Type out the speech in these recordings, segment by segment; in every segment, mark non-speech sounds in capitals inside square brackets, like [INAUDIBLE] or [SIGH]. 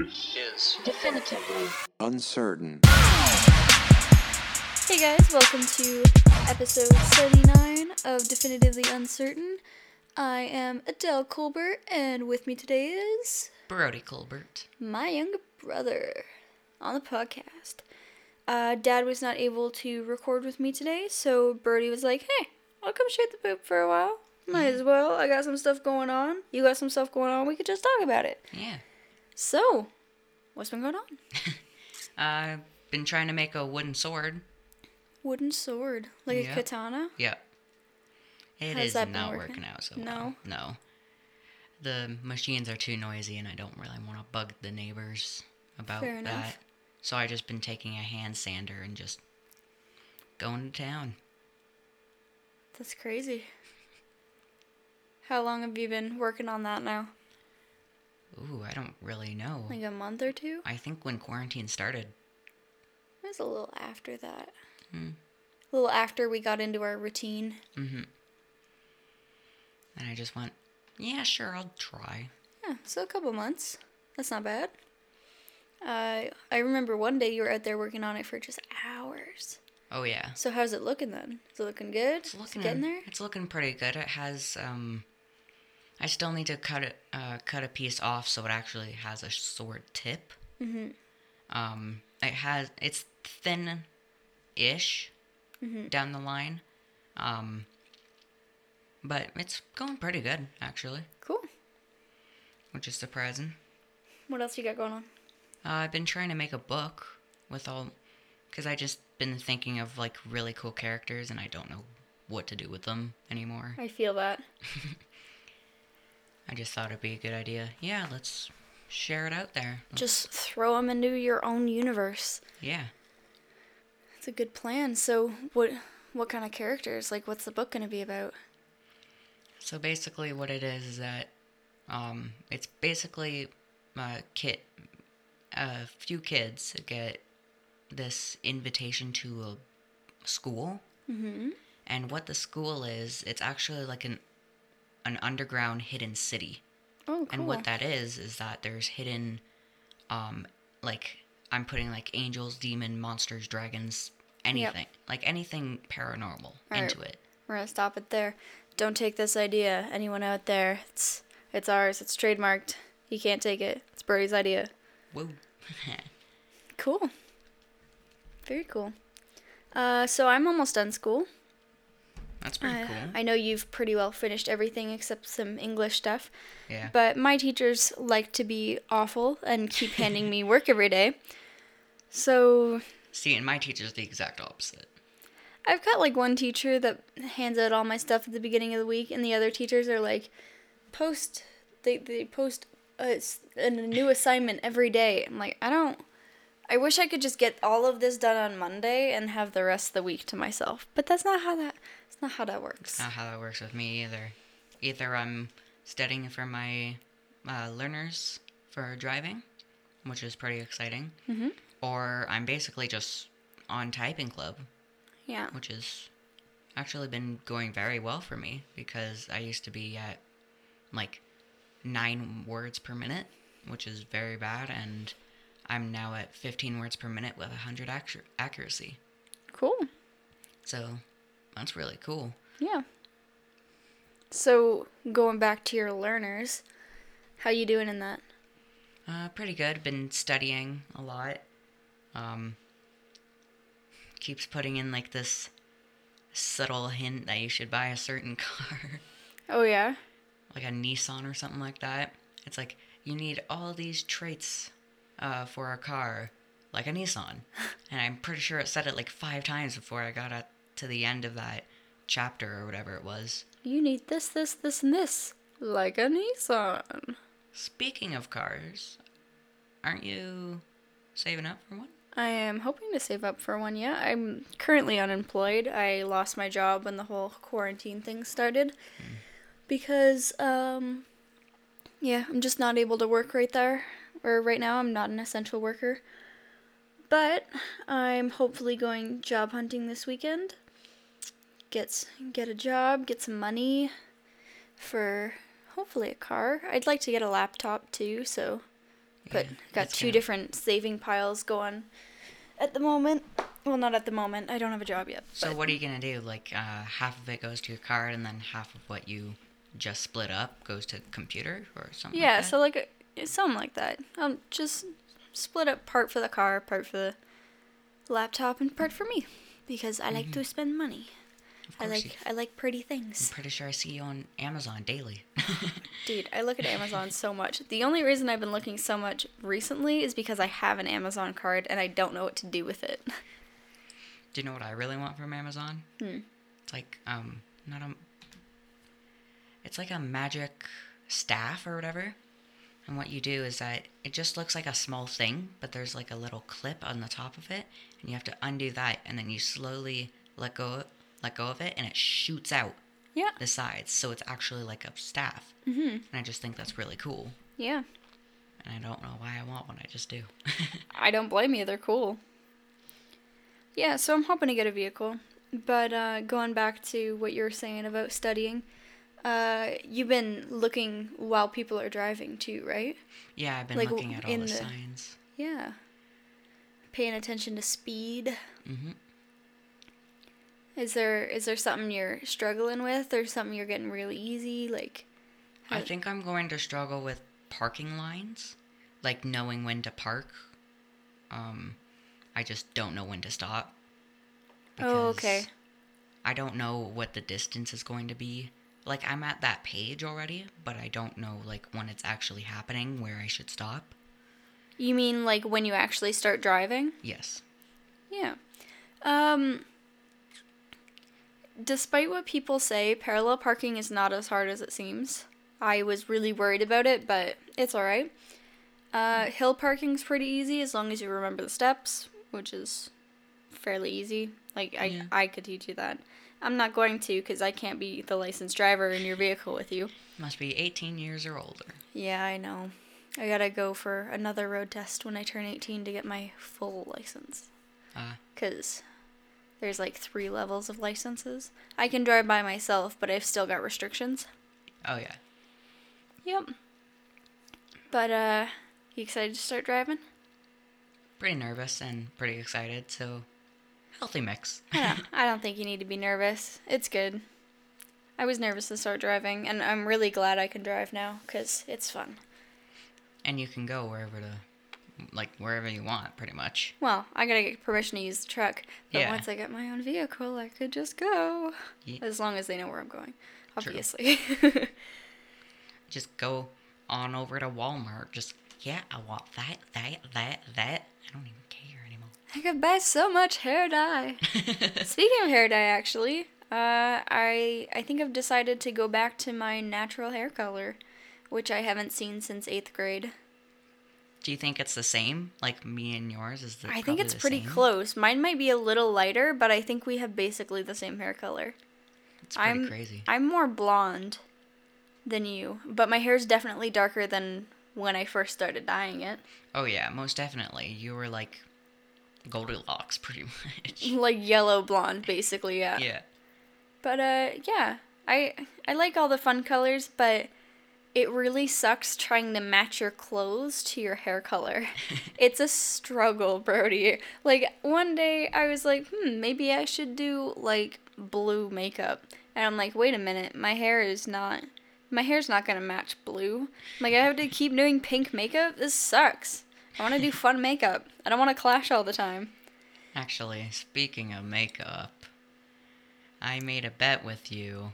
This is definitively uncertain. Hey guys, welcome to episode 79 of Definitively Uncertain. I am Adele Colbert, and with me today is Brody Colbert. my younger brother on the podcast. Uh, Dad was not able to record with me today, so Brody was like, hey, I'll come shoot the poop for a while. Might as well. I got some stuff going on. You got some stuff going on. We could just talk about it. Yeah. So, what's been going on? [LAUGHS] I've been trying to make a wooden sword. Wooden sword, like Yeah. a katana. Yep. It How's is not working? working out so No? well. No. The machines are too noisy and I don't really want to bug the neighbors about Fair enough. that. So I just been taking a hand sander and just going to town. That's crazy. How long have you been working on that now? Ooh, I don't really know. Like a month or two? I think when quarantine started. It was a little after that. Hmm. A little after we got into our routine. Mm-hmm. And I just went, yeah, sure, I'll try. Yeah, so a couple months. That's not bad. Uh, I remember one day you were out there working on it for just hours. Oh yeah. So how's it looking then? Is it looking good? It's looking getting there? It's looking pretty good. It has um I still need to cut it uh cut a piece off so it actually has a sword tip. Mhm. Um it has it's thin ish Mm-hmm. down the line. Um but it's going pretty good actually, Cool. which is surprising. What else you got going on? Uh, I've been trying to make a book with all cuz I just been thinking of like really cool characters and I don't know what to do with them anymore. I feel that. [LAUGHS] I just thought it'd be a good idea. Yeah, let's share it out there. Just throw them into your own universe. Yeah. It's a good plan. So what? What kind of characters? Like, what's the book gonna be about? So basically, what it is is that um, it's basically a kid, a few kids get this invitation to a school, Mm-hmm. and what the school is, it's actually like an an underground hidden city. Oh, cool. And what that is is that there's hidden, um, like I'm putting like angels, demon, monsters, dragons, anything, like anything paranormal Alright. into it. We're gonna stop it there. Don't take this idea. Anyone out there? It's it's ours. It's trademarked. You can't take it. It's Brody's idea. Whoa. [LAUGHS] Cool. Very cool. Uh, so I'm almost done school. That's pretty I, cool. I know you've pretty well finished everything except some English stuff. yeah. But my teachers like to be awful and keep handing me work every day. So See, and my teacher's the exact opposite. I've got like one teacher that hands out all my stuff at the beginning of the week, and the other teachers are like, post, they, they post a new assignment every day. I'm like, I don't, I wish I could just get all of this done on Monday and have the rest of the week to myself. But that's not how that, it's not how that works. Not how that works with me either. Either I'm studying for my uh, learners for driving, which is pretty exciting, Mm-hmm. or I'm basically just on typing club, Yeah. which has actually been going very well for me because I used to be at like nine words per minute, which is very bad, and I'm now at 15 words per minute with 100 accu- accuracy. Cool. So that's really cool. Yeah. So going back to your learners, how you doing in that? Uh, pretty good. Been studying a lot. Um, keeps putting in like this subtle hint that you should buy a certain [LAUGHS] car, Oh yeah. like a Nissan or something like that. It's like you need all these traits uh, for a car, like a Nissan. [LAUGHS] and I'm pretty sure it said it like five times before I got at, to the end of that chapter or whatever it was. You need this, this, this, and this, like a Nissan. Speaking of cars, aren't you saving up for one? I am hoping to save up for one. Yeah, I'm currently unemployed. I lost my job when the whole quarantine thing started because, um, yeah, I'm just not able to work right there. Or right now, I'm not an essential worker. But I'm hopefully going job hunting this weekend. Get get a job, get some money for hopefully a car. I'd like to get a laptop too, so But Yeah, got two good. different saving piles going at the moment. Well, not at the moment. I don't have a job yet. So but- what are you gonna do? Like uh, half of it goes to your card, and then half of what you just split up goes to computer or something. Yeah, like so like uh, something like that. Um, just split up part for the car, part for the laptop, and part for me because I like to spend money. I like you- I like pretty things. I'm pretty sure I see you on Amazon daily. [LAUGHS] Dude, I look at Amazon so much. The only reason I've been looking so much recently is because I have an Amazon card and I don't know what to do with it. [LAUGHS] Do you know what I really want from Amazon? Hmm. It's like um not a. It's like a magic staff or whatever. And what you do is that it just looks like a small thing, but there's like a little clip on the top of it, and you have to undo that, and then you slowly let go let go of it, and it shoots out Yeah. the sides, so it's actually like a staff. Mm-hmm. And I just think that's really cool. Yeah. And I don't know why I want one. I just do. [LAUGHS] I don't blame you. They're cool. Yeah, so I'm hoping to get a vehicle. But uh, going back to what you were saying about studying, uh, you've been looking while people are driving too, right? yeah, I've been Like, looking at all the, the- signs. Yeah. Paying attention to speed. hmm Is there is there something you're struggling with, or something you're getting really easy? Like, I think I'm going to struggle with parking lines, like knowing when to park. Um, I just don't know when to stop. Oh, okay. I don't know what the distance is going to be. Like I'm at that page already, but I don't know like when it's actually happening where I should stop. you mean like when you actually start driving? Yes. Yeah. Um despite what people say, parallel parking is not as hard as it seems. I was really worried about it, but it's all right. Uh hill parking's pretty easy as long as you remember the steps, which is fairly easy. Like I Yeah. I could teach you that. I'm not going to cuz I can't be the licensed driver in your vehicle with you. Must be 18 years or older. Yeah, I know. I got to go for another road test when I turn 18 to get my full license. Uh, because there's like three levels of licenses. I can drive by myself, but I've still got restrictions. oh yeah. Yep. But uh, you excited to start driving? Pretty nervous and pretty excited, so healthy mix. I don't, [LAUGHS] I don't think you need to be nervous. It's good. I was nervous to start driving, and I'm really glad I can drive now because it's fun. and you can go wherever the like wherever you want pretty much. Well, I gotta get permission to use the truck, but Yeah. once I get my own vehicle, I could just go. Ye- As long as they know where I'm going, obviously. [LAUGHS] Just go on over to Walmart. Just yeah, I want that, that, that, that. I don't even care anymore. I could buy so much hair dye. [LAUGHS] Speaking of hair dye, actually, uh, I I think I've decided to go back to my natural hair color, which I haven't seen since eighth grade. Do you think it's the same? Like me and yours is the same? I think it's pretty same? close. Mine might be a little lighter, but I think we have basically the same hair color. It's pretty I'm crazy. I'm more blonde than you, but my hair's definitely darker than when I first started dyeing it. Oh yeah, most definitely. You were like Goldilocks [LAUGHS] pretty much. Like yellow blonde, basically, yeah. yeah. But uh yeah, I I like all the fun colors, but it really sucks trying to match your clothes to your hair color. [LAUGHS] it's a struggle, Brody. Like one day I was like, "Hmm, maybe I should do like blue makeup." And I'm like, "Wait a minute, my hair is not my hair's not going to match blue. Like I have to keep doing pink makeup. This sucks. I want to do fun [LAUGHS] makeup. I don't want to clash all the time." Actually, speaking of makeup, I made a bet with you,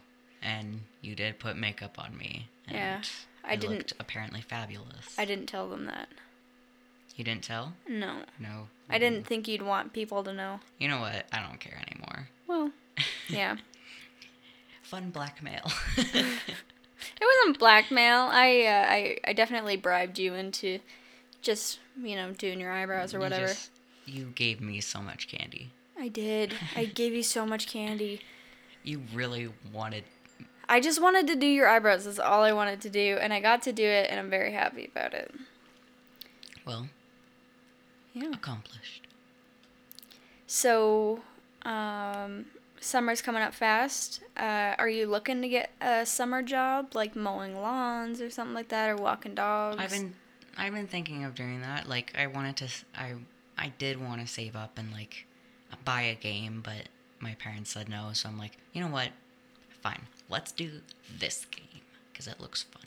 and you did put makeup on me. And Yeah, I didn't- Looked apparently fabulous. I didn't tell them that. You didn't tell? No. No. I didn't think you'd want people to know. You know what? I don't care anymore. Well, [LAUGHS] yeah. Fun blackmail. [LAUGHS] [LAUGHS] It wasn't blackmail. I, uh, I I definitely bribed you into just, you know, doing your eyebrows or You whatever. just- you gave me so much candy. I did. I gave you so much candy. You really wanted. I just wanted to do your eyebrows. That's all I wanted to do, and I got to do it, and I'm very happy about it. Well, Yeah. accomplished. So, um, summer's coming up fast. Uh, are you looking to get a summer job, like mowing lawns or something like that, or walking dogs? I've been. I've been thinking of doing that. Like I wanted to I, I did want to save up and like buy a game, but my parents said no, so I'm like, "You know what? Fine. Let's do this game cuz it looks fun."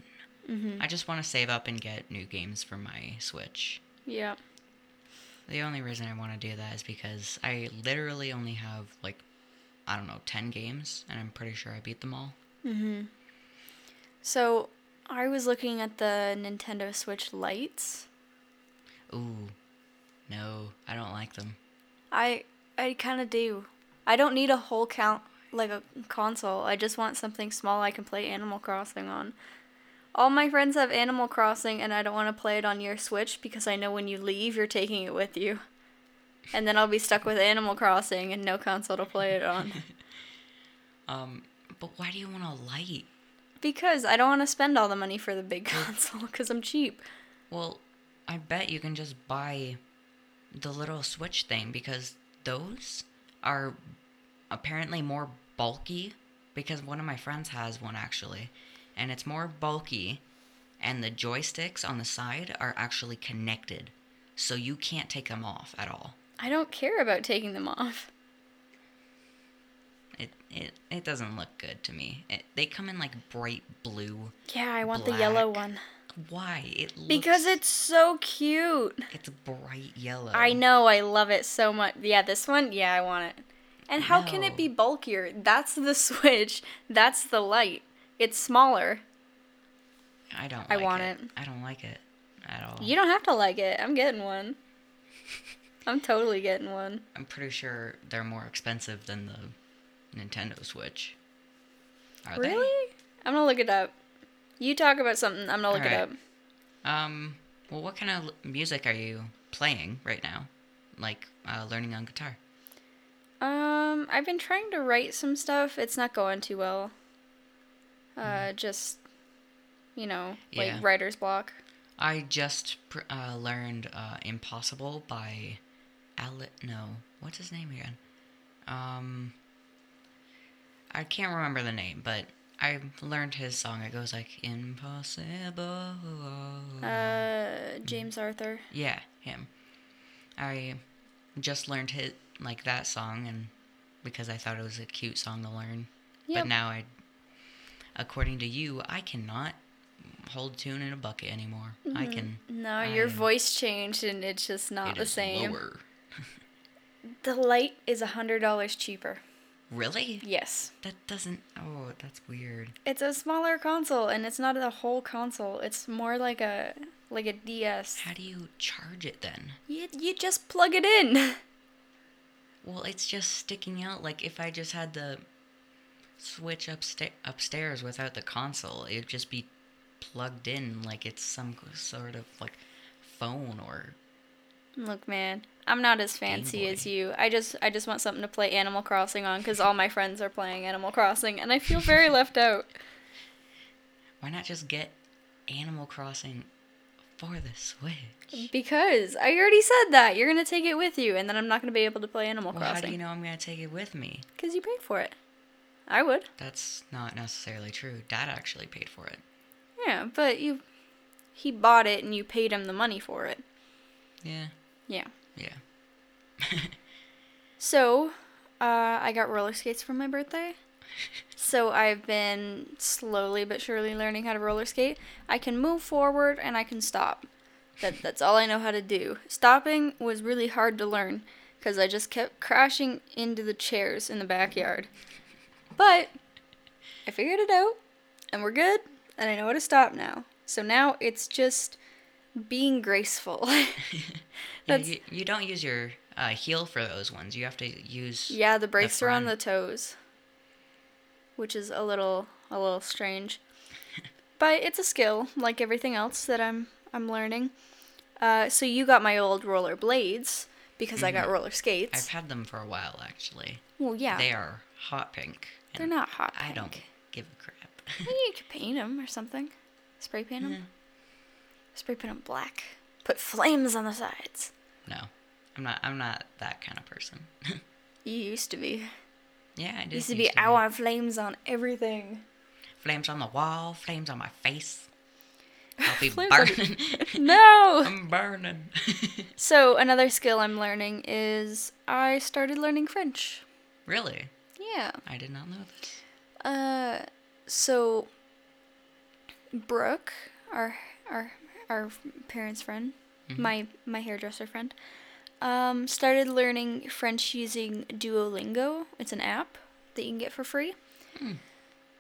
Mm-hmm. I just want to save up and get new games for my Switch. Yeah. The only reason I want to do that is because I literally only have like I don't know, 10 games and I'm pretty sure I beat them all. Mm-hmm. So I was looking at the Nintendo Switch Lites. Ooh. No, I don't like them. I I kind of do. I don't need a whole count like a console. I just want something small I can play Animal Crossing on. All my friends have Animal Crossing and I don't want to play it on your Switch because I know when you leave you're taking it with you. And then I'll be stuck with Animal Crossing and no console to play it on. [LAUGHS] Um, but why do you want a Lite? because I don't want to spend all the money for the big [LAUGHS] console cuz I'm cheap. Well, I bet you can just buy the little Switch thing because those are apparently more bulky. Because one of my friends has one actually, and it's more bulky, and the joysticks on the side are actually connected, so you can't take them off at all. I don't care about taking them off. It it, it doesn't look good to me. It, they come in like bright blue. Yeah, I want the yellow one. Why? It looks, Because it's so cute. it's bright yellow. I know, I love it so much. Yeah, this one, yeah, I want it. And how can it be bulkier? That's the [LAUGHS] switch. That's the Lite. It's smaller. I don't. I like want it. it. I don't like it at all. You don't have to like it. I'm getting one. [LAUGHS] I'm totally getting one. I'm pretty sure they're more expensive than the Nintendo Switch. Are Really? I'm gonna look it up. You talk about something. I'm gonna look it up. Um. Well, what kind of music are you playing right now? Like uh, learning on guitar. Um, I've been trying to write some stuff. It's not going too well. Uh, just, you know, like Yeah. writer's block. I just pr- uh, learned uh, "Impossible" by Alec. No, what's his name again? Um, I can't remember the name, but I learned his song. It goes like "Impossible." Uh, James Arthur. Yeah, him. I just learned his like that song, and because I thought it was a cute song to learn. Yep. But now I, according to you, I cannot hold tune in a bucket anymore. I mm-hmm. can. No, your voice changed and it's just not the same. [LAUGHS] The Lite is a hundred dollars cheaper. Really? Yes. That doesn't. Oh, that's weird. It's a smaller console and it's not a whole console. It's more like a like a DS. How do you charge it then? You you just plug it in. [LAUGHS] Well, it's just sticking out. Like if I just had the switch upsta- upstairs without the console, it'd just be plugged in like it's some sort of like phone or Look, man, I'm not as fancy as you. I just I just want something to play Animal Crossing on cuz all my friends are playing Animal Crossing and I feel very left out. why not just get Animal Crossing for the Switch? Because I already said that. You're going to take it with you and then I'm not going to be able to play Animal Well, how do Crossing you know I'm gonna take it with me? cuz you paid for it. I would. That's not necessarily true. Dad actually paid for it. Yeah, but you he bought it and you paid him the money for it. Yeah. Yeah. Yeah. [LAUGHS] So, uh, I got roller skates for my birthday. So I've been slowly but surely learning how to roller skate. I can move forward and I can stop. That that's all I know how to do. Stopping was really hard to learn because I just kept crashing into the chairs in the backyard. But I figured it out and we're good and I know how to stop now. So now it's just being graceful. [LAUGHS] [LAUGHS] Yeah, you, you don't use your uh, heel for those ones. You have to use. Yeah, the brakes are on the toes, which is a little a little strange, but it's a skill like everything else that I'm I'm learning. Uh, so you got my old roller blades because I got roller skates. I've had them for a while actually. well, yeah, They are hot pink. they're not hot. Pink. I don't give a crap. Maybe you could paint them or something. Spray paint them. Yeah. Spray paint them black. Put flames on the sides. no, I'm not. I'm not that kind of person. [LAUGHS] You used to be. Yeah, I did. used to be. I want flames on everything. flames on the wall, flames on my face. I'll be [LAUGHS] burning. [LAUGHS] No. [LAUGHS] I'm burning. So another skill I'm learning is I started learning French. really? Yeah. I did not know this. Uh, so Brooke, our our our parents' friend, my my hairdresser friend, um, started learning French using Duolingo. It's an app that you can get for free.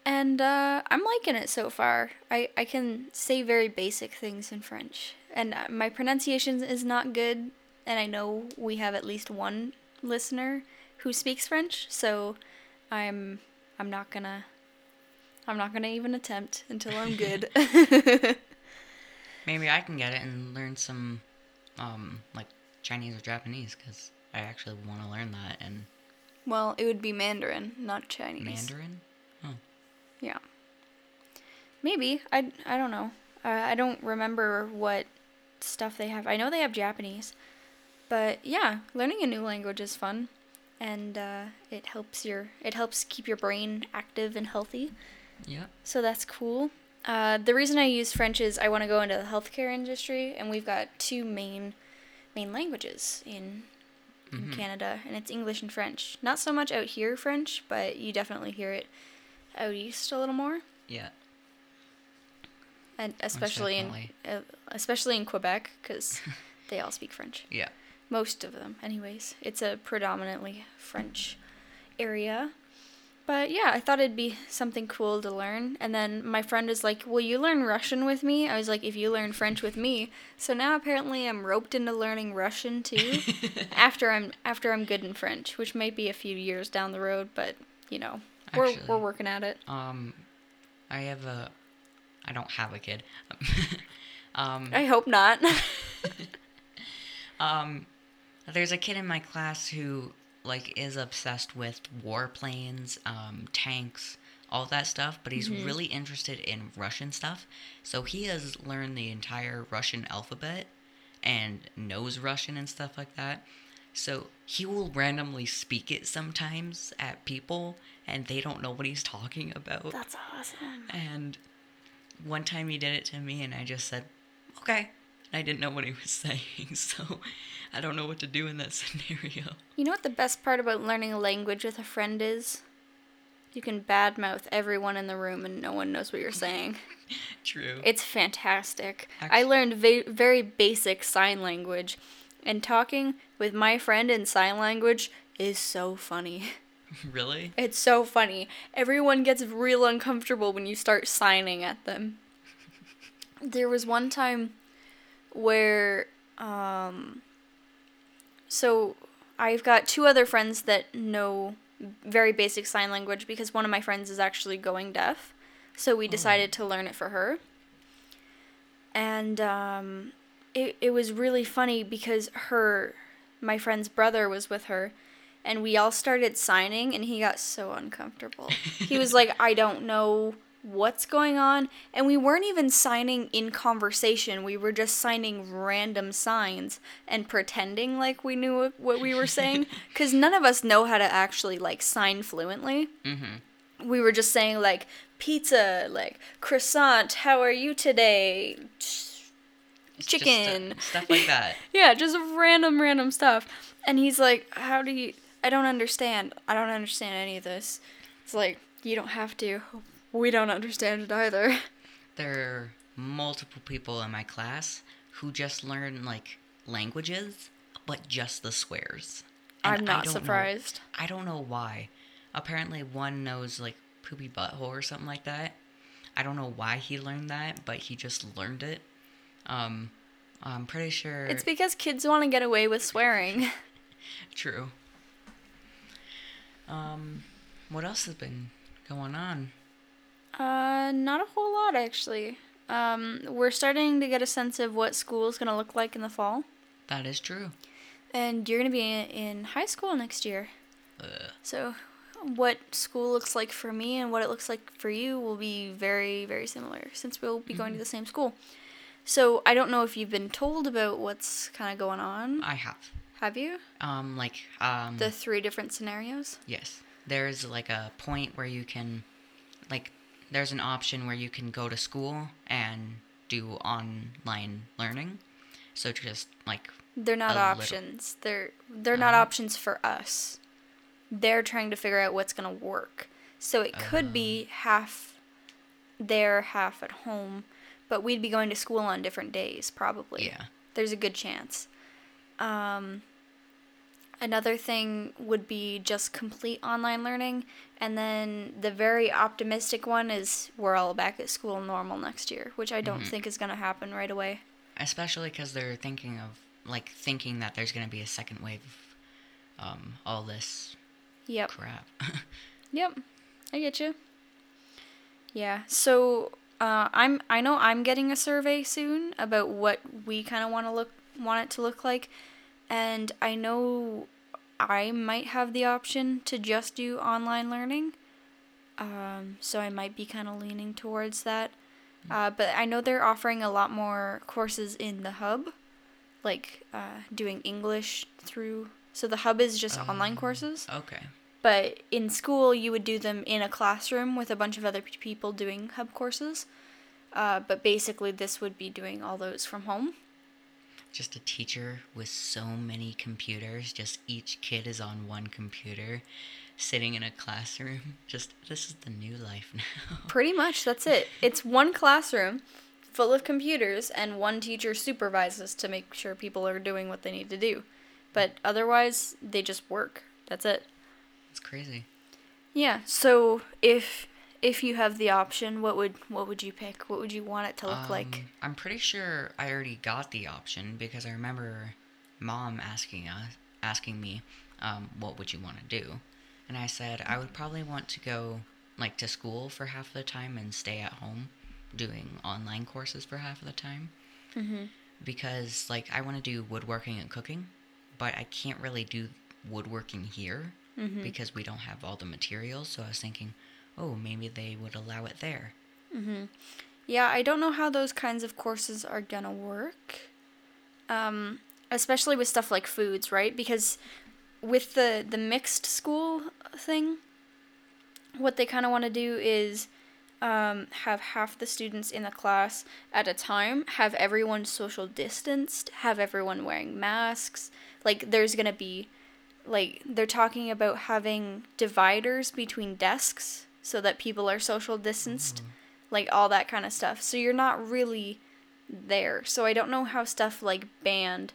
And uh, I'm liking it so far. I, I can say very basic things in French. And uh, my pronunciation is not good. And I know we have at least one listener who speaks French. So I'm I'm not gonna I'm not gonna even attempt until I'm good. [LAUGHS] [LAUGHS] Maybe I can get it and learn some, um, like Chinese or Japanese, because I actually want to learn that and well, it would be Mandarin, not Chinese. Mandarin. Oh. Yeah. Maybe I I don't know. Uh, I don't remember what stuff they have. I know they have Japanese, but yeah, learning a new language is fun, and uh, it helps your it helps keep your brain active and healthy. Yeah. So that's cool. Uh, the reason I use French is I want to go into the healthcare industry, and we've got two main main languages in in Canada, and it's English and French. Not so much out here French, but you definitely hear it out east a little more, Yeah. and especially in uh, especially in Quebec because [LAUGHS] they all speak French. Yeah. Most of them, anyways. It's a predominantly French area. But yeah, I thought it'd be something cool to learn. And then my friend is like, Will you learn Russian with me? I was like, If you learn French with me. So now apparently I'm roped into learning Russian too. [LAUGHS] after I'm after I'm good in French, which might be a few years down the road, but you know. We're Actually- we're working at it. Um, I have a. I don't have a kid. [LAUGHS] um, I hope not. [LAUGHS] um, there's a kid in my class who like is obsessed with warplanes, um, tanks, all that stuff. But he's really interested in Russian stuff. So he has learned the entire Russian alphabet and knows Russian and stuff like that. So he will randomly speak it sometimes at people, and they don't know what he's talking about. That's awesome. And one time he did it to me, and I just said, okay. And I didn't know what he was [LAUGHS] saying, so [LAUGHS] I don't know what to do in that [LAUGHS] scenario. You know what the best part about learning a language with a friend is? You can badmouth everyone in the room and no one knows what you're saying. [LAUGHS] True. It's fantastic. I learned va- very basic sign language, and talking with my friend in sign language is so funny. really? It's so funny. Everyone gets real uncomfortable when you start signing at them. There was one time where um so I've got two other friends that know very basic sign language because one of my friends is actually going deaf. So we decided to learn it for her. And um it it was really funny because her my friend's brother was with her and we all started signing and he got so uncomfortable. he was like, I don't know what's going on. And we weren't even signing in conversation. We were just signing random signs and pretending like we knew what- we were saying. [LAUGHS] Because none of us know how to actually like sign fluently. Mm-hmm. We were just saying like pizza, like croissant, how are you today? Chicken. stuff like that. [LAUGHS] Yeah, just random, random stuff. And he's like, How do you. I don't understand. I don't understand any of this. It's like, You don't have to. We don't understand it either. There are multiple people in my class who just learn like languages, but just the swears. And I'm not know- surprised. I don't know why. Apparently, one knows like poopy butthole or something like that. I don't know why he learned that, but he just learned it. Um, I'm pretty sure. It's because kids want to get away with swearing. [LAUGHS] true. Um, what else has been going on? Uh, not a whole lot actually. Um, we're starting to get a sense of what school is gonna look like in the fall, That is true. and you're gonna be in, in high school next year. Ugh. So, what school looks like for me and what it looks like for you will be very, very similar since we'll be going to the same school. So, I don't know if you've been told about what's kind of going on. I have. Have you? Um, like um. The three different scenarios? Yes. There's like a point where you can, like, there's an option where you can go to school and do online learning. So just like They're not A little. options. They're they're not Uh-huh. options for us. They're trying to figure out what's gonna work. So it could be Uh. half there, half at home, but we'd be going to school on different days probably. yeah. There's a good chance. Um, another thing would be just complete online learning, and then the very optimistic one is we're all back at school normal next year, which I don't think is gonna happen right away. Especially because they're thinking of like thinking that there's gonna be a second wave of um, all this Yep. crap. [LAUGHS] Yep, I get you. Yeah, so uh, I'm I know I'm getting a survey soon about what we kind of want to look want it to look like, and I know I might have the option to just do online learning. Um, so I might be kind of leaning towards that. Uh, but I know they're offering a lot more courses in the hub, like uh, doing English through. So the hub is just online courses. okay. But in school, you would do them in a classroom with a bunch of other p- people doing hub courses. Uh, but basically, this would be doing all those from home. Just a teacher with so many computers. Just each kid is on one computer, sitting in a classroom. [LAUGHS] Just this is the new life now. [LAUGHS] Pretty much, that's it. It's one classroom full of computers, and one teacher supervises to make sure people are doing what they need to do. But otherwise, they just work. That's it. It's crazy. Yeah. So if if you have the option, what would what would you pick? What would you want it to look like? Um, I'm pretty sure I already got the option because I remember mom asking us, asking me, um, what would you want to do? And I said I would probably want to go like to school for half of the time and stay at home doing online courses for half of the time. Mm-hmm. Because like I want to do woodworking and cooking, but I can't really do woodworking here Mm-hmm. because we don't have all the materials. So I was thinking, oh, maybe they would allow it there. Yeah, I don't know how those kinds of courses are gonna work. Um, especially with stuff like foods, right? Because with the the mixed school thing, what they kind of want to do is um, have half the students in the class at a time, have everyone social distanced, have everyone wearing masks. Like, there's gonna be, like, they're talking about having dividers between desks so that people are social distanced like all that kind of stuff. So you're not really there. So I don't know how stuff like band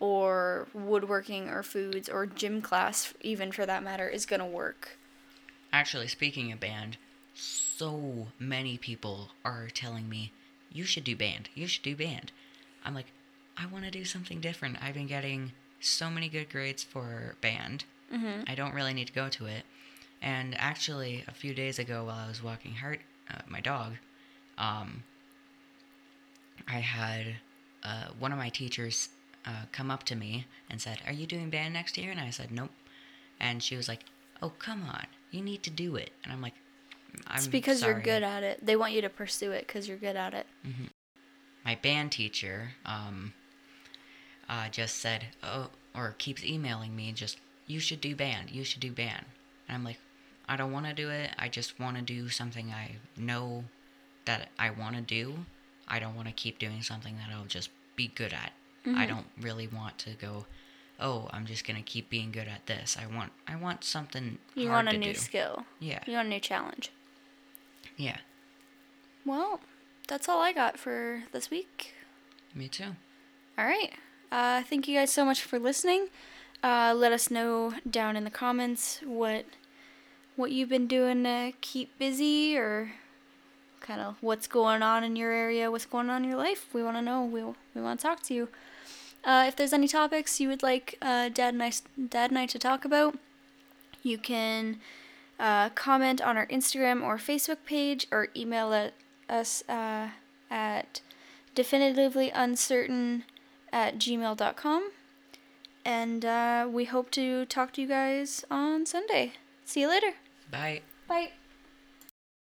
or woodworking or foods or gym class, even for that matter, is going to work. Actually, speaking of band, so many people are telling me, you should do band. You should do band. I'm like, I want to do something different. I've been getting so many good grades for band. Mm-hmm. I don't really need to go to it. And actually, a few days ago, while I was walking Hart, uh, my dog, um, I had uh, one of my teachers uh, come up to me and said, "Are you doing band next year?" And I said, "Nope." And she was like, "Oh, come on, you need to do it." And I'm like, "I'm It's because you're good at it. They want you to pursue it because you're good at it. my band teacher um, uh, just said, oh, or keeps emailing me, just, you should do band, you should do band. And I'm like, I don't want to do it. I just want to do something I know that I want to do. I don't want to keep doing something that I'll just be good at. I don't really want to go, oh, I'm just going to keep being good at this. I want I want something You want a new do. skill. Yeah. You want a new challenge. Yeah. Well, that's all I got for this week. Me too. All right. Uh, thank you guys so much for listening. Uh, let us know down in the comments what what you've been doing to keep busy or kind of what's going on in your area, what's going on in your life. We want to know. We we want to talk to you. Uh, if there's any topics you would like uh, Dad and I Dad and I to talk about, you can uh, comment on our Instagram or Facebook page or email it, us uh, at definitively uncertain at gmail.com. And uh, we hope to talk to you guys on Sunday. See you later. Bye. Bye.